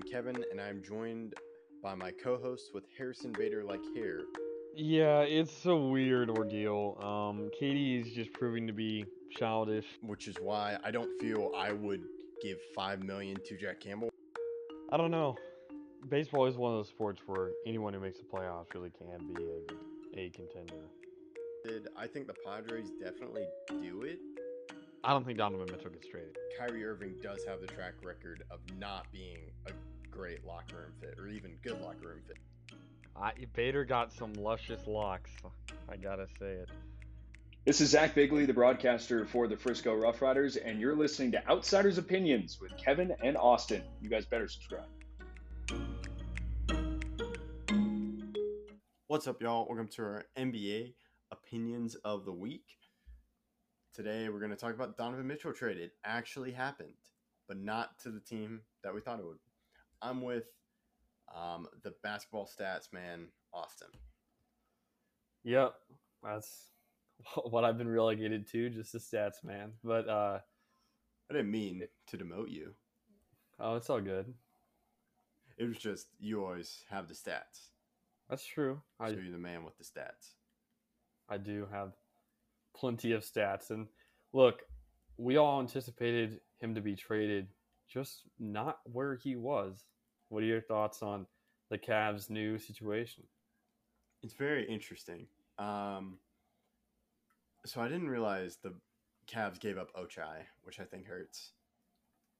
I'm Kevin, and I'm joined by my co-host with Harrison Bader like hair. Yeah, it's a weird ordeal. Um, Katie is just proving to be childish. which is why I don't feel I would give five million to Jack Campbell. I don't know. Baseball is one of those sports where anyone who makes the playoffs really can be a, a contender. Did I think the Padres definitely do it? I don't think Donovan Mitchell gets traded. Kyrie Irving does have the track record of not being a great locker room fit or even good locker room fit. I, Bader got some luscious locks. I gotta say it. This is Zach Bigley, the broadcaster for the Frisco Rough Riders, and you're listening to Outsiders Opinions with Kevin and Austin. You guys better subscribe. What's up, y'all? Welcome to our NBA opinions of the week. Today, we're going to talk about Donovan Mitchell trade. It actually happened, but not to the team that we thought it would. I'm with um, the basketball stats man, Austin. Yep, that's what I've been relegated to, just the stats, man. But uh, I didn't mean to demote you. oh, it's all good. It was just you always have the stats. That's true. I So you're the man with the stats. I do have plenty of stats, and look, we all anticipated him to be traded, just not where he was. What are your thoughts on the Cavs' new situation? It's very interesting. Um, so I didn't realize the Cavs gave up Ochai, which I think hurts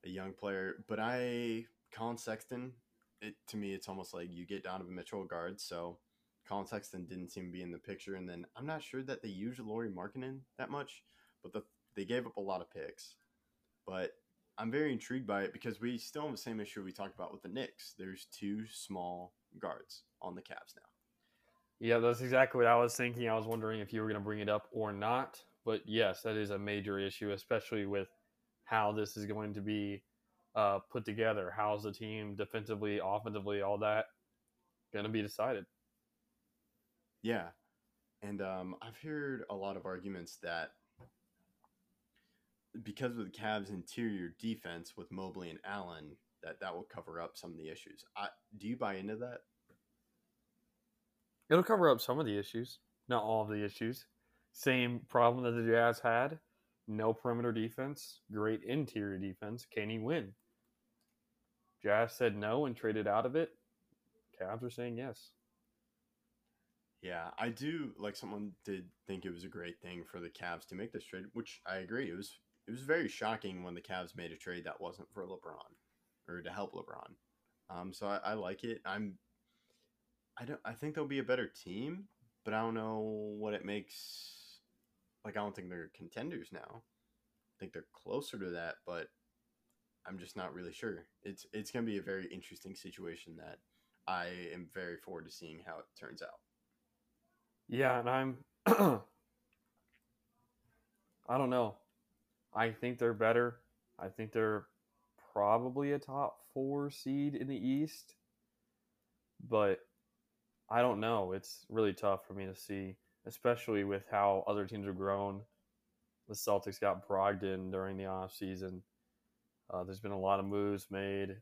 a young player. But I, Collin Sexton, it to me, it's almost like you get Donovan Mitchell guard. So Collin Sexton didn't seem to be in the picture, and then I'm not sure that they use Lauri Markkanen that much, but the, they gave up a lot of picks. But I'm very intrigued by it because we still have the same issue we talked about with the Knicks. There's two small guards on the Cavs now. Yeah, that's exactly what I was thinking. I was wondering if you were going to bring it up or not. But yes, that is a major issue, especially with how this is going to be uh, put together. How's the team defensively, offensively, all that going to be decided? Yeah. And um, I've heard a lot of arguments that because of the Cavs' interior defense with Mobley and Allen, that that will cover up some of the issues. I, do you buy into that? It'll cover up some of the issues, not all of the issues. Same problem that the Jazz had no perimeter defense, great interior defense. Can he win? Jazz said no and traded out of it. Cavs are saying yes. Yeah, I do. Like someone did think it was a great thing for the Cavs to make this trade, which I agree. It was it was very shocking when the Cavs made a trade that wasn't for LeBron or to help LeBron. Um, so I, I like it. I'm. I don't. I think they'll be a better team, but I don't know what it makes. Like I don't think they're contenders now. I think they're closer to that, but I'm just not really sure. It's it's gonna be a very interesting situation that I am very forward to seeing how it turns out. Yeah, and I'm. I don't know. I think they're better. I think they're probably a top four seed in the East, but I don't know. It's really tough for me to see, especially with how other teams have grown. The Celtics got Brogdon during the offseason. Uh, there's been a lot of moves made.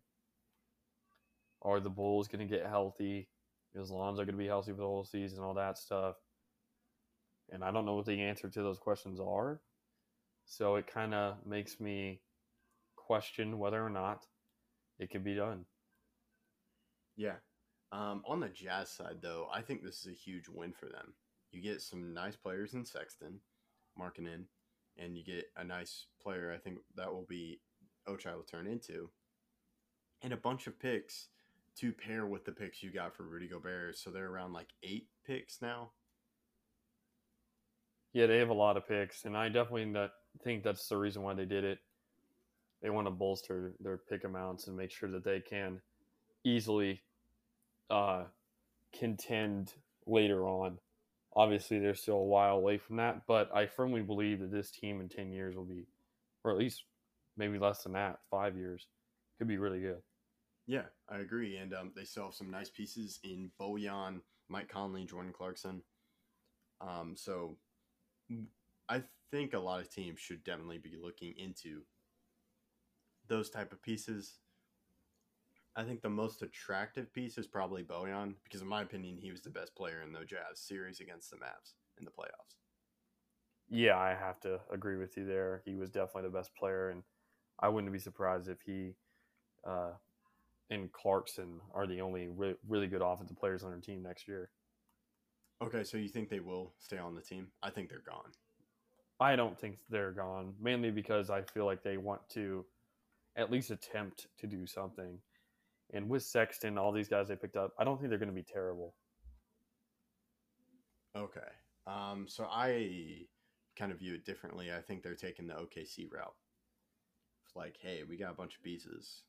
Are the Bulls going to get healthy? Is Lonzo going to be healthy for the whole season? All that stuff. And I don't know what the answer to those questions are. So it kind of makes me question whether or not it can be done. Yeah. Um, on the Jazz side, though, I think this is a huge win for them. You get some nice players in Sexton, Markkanen, and you get a nice player. I think that will be Ochai will turn into, and a bunch of picks to pair with the picks you got for Rudy Gobert. So they're around like eight picks now. Yeah, they have a lot of picks, and I definitely think that's the reason why they did it. They want to bolster their pick amounts and make sure that they can easily uh, contend later on. Obviously, they're still a while away from that, but I firmly believe that this team in 10 years will be, or at least maybe less than that, five years, could be really good. Yeah, I agree. And um, they still have some nice pieces in Bojan, Mike Conley, Jordan Clarkson. Um, so I think a lot of teams should definitely be looking into those type of pieces. I think the most attractive piece is probably Bojan because, in my opinion, he was the best player in the Jazz series against the Mavs in the playoffs. Yeah, I have to agree with you there. He was definitely the best player, and I wouldn't be surprised if he uh, and Clarkson are the only re- really good offensive players on our team next year. Okay, so you think they will stay on the team? I think they're gone. I don't think they're gone, mainly because I feel like they want to at least attempt to do something. And with Sexton, all these guys they picked up, I don't think they're going to be terrible. Okay. Um, so I kind of view it differently. I think they're taking the OKC route. It's like, hey, we got a bunch of pieces.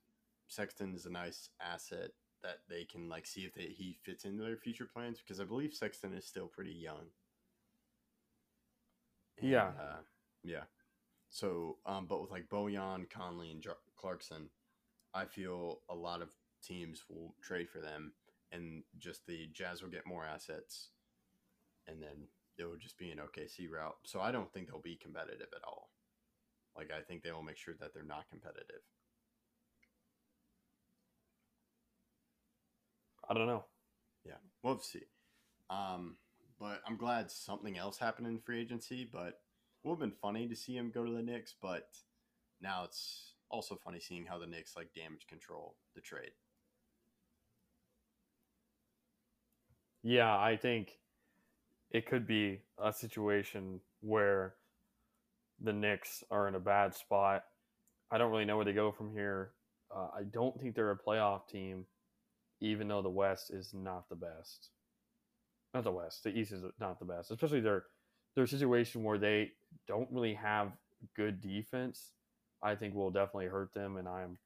Sexton is a nice asset that they can like see if they, he fits into their future plans because I believe Sexton is still pretty young. And, Yeah. Uh, yeah. So, um, but with like Bojan, Conley, and Jar- Clarkson, I feel a lot of teams will trade for them, and just the Jazz will get more assets, and then it will just be an OKC route. So I don't think they'll be competitive at all. Like I think they will make sure that they're not competitive. I don't know. Yeah, we'll see. Um, but I'm glad something else happened in free agency. But it would have been funny to see him go to the Knicks. But now it's also funny seeing how the Knicks like damage control the trade. Yeah, I think it could be a situation where the Knicks are in a bad spot. I don't really know where they go from here. Uh, I don't think they're a playoff team, even though the West is not the best. Not the West. The East is not the best, especially their their situation where they don't really have good defense. I think will definitely hurt them, and I'm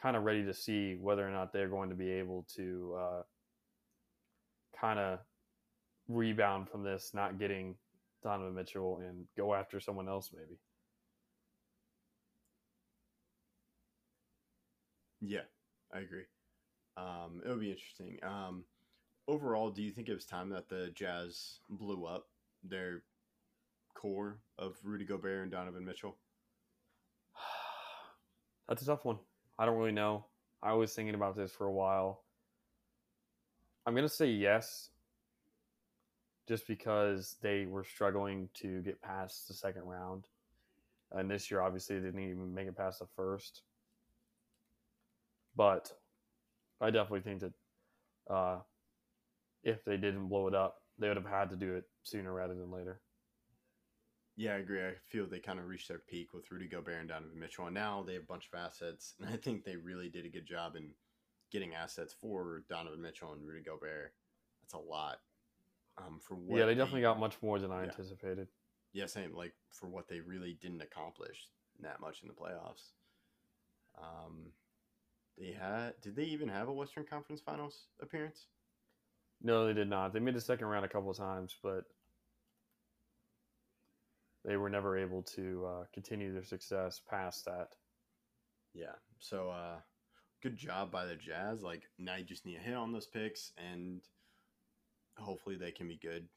kind of ready to see whether or not they're going to be able to uh, kind of rebound from this, not getting Donovan Mitchell and go after someone else, maybe. Yeah, I agree. Um, it would be interesting. Um, overall, do you think it was time that the Jazz blew up their core of Rudy Gobert and Donovan Mitchell? That's a tough one. I don't really know. I was thinking about this for a while. I'm going to say yes, just because they were struggling to get past the second round. And this year, obviously, they didn't even make it past the first. But I definitely think that uh, if they didn't blow it up, they would have had to do it sooner rather than later. Yeah, I agree. I feel they kind of reached their peak with Rudy Gobert and Donovan Mitchell, and now they have a bunch of assets. And I think they really did a good job in getting assets for Donovan Mitchell and Rudy Gobert. That's a lot. Um, for what yeah, they definitely got much more than I yeah. anticipated. yeah, same. Like for what they really didn't accomplish that much in the playoffs. Um, they had. Did they even have a Western Conference Finals appearance? No, they did not. They made the second round a couple of times, but they were never able to uh, continue their success past that. Yeah. So, uh, good job by the Jazz. Like now, you just need to hit on those picks, and hopefully they can be good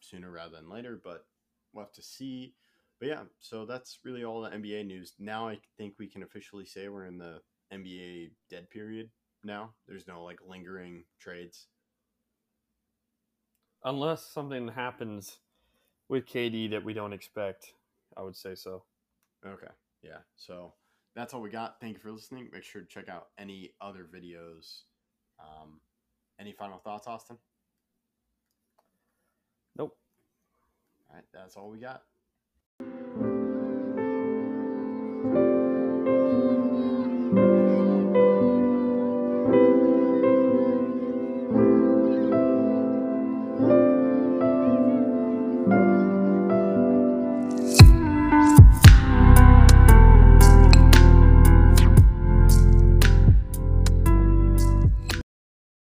sooner rather than later. But we'll have to see. But yeah, so that's really all the NBA news. Now I think we can officially say we're in the NBA dead period. Now there's no like lingering trades. Unless something happens with KD that we don't expect, I would say so. Okay. Yeah. So that's all we got. Thank you for listening. Make sure to check out any other videos. Um, any final thoughts, Austin? Nope. All right. That's all we got.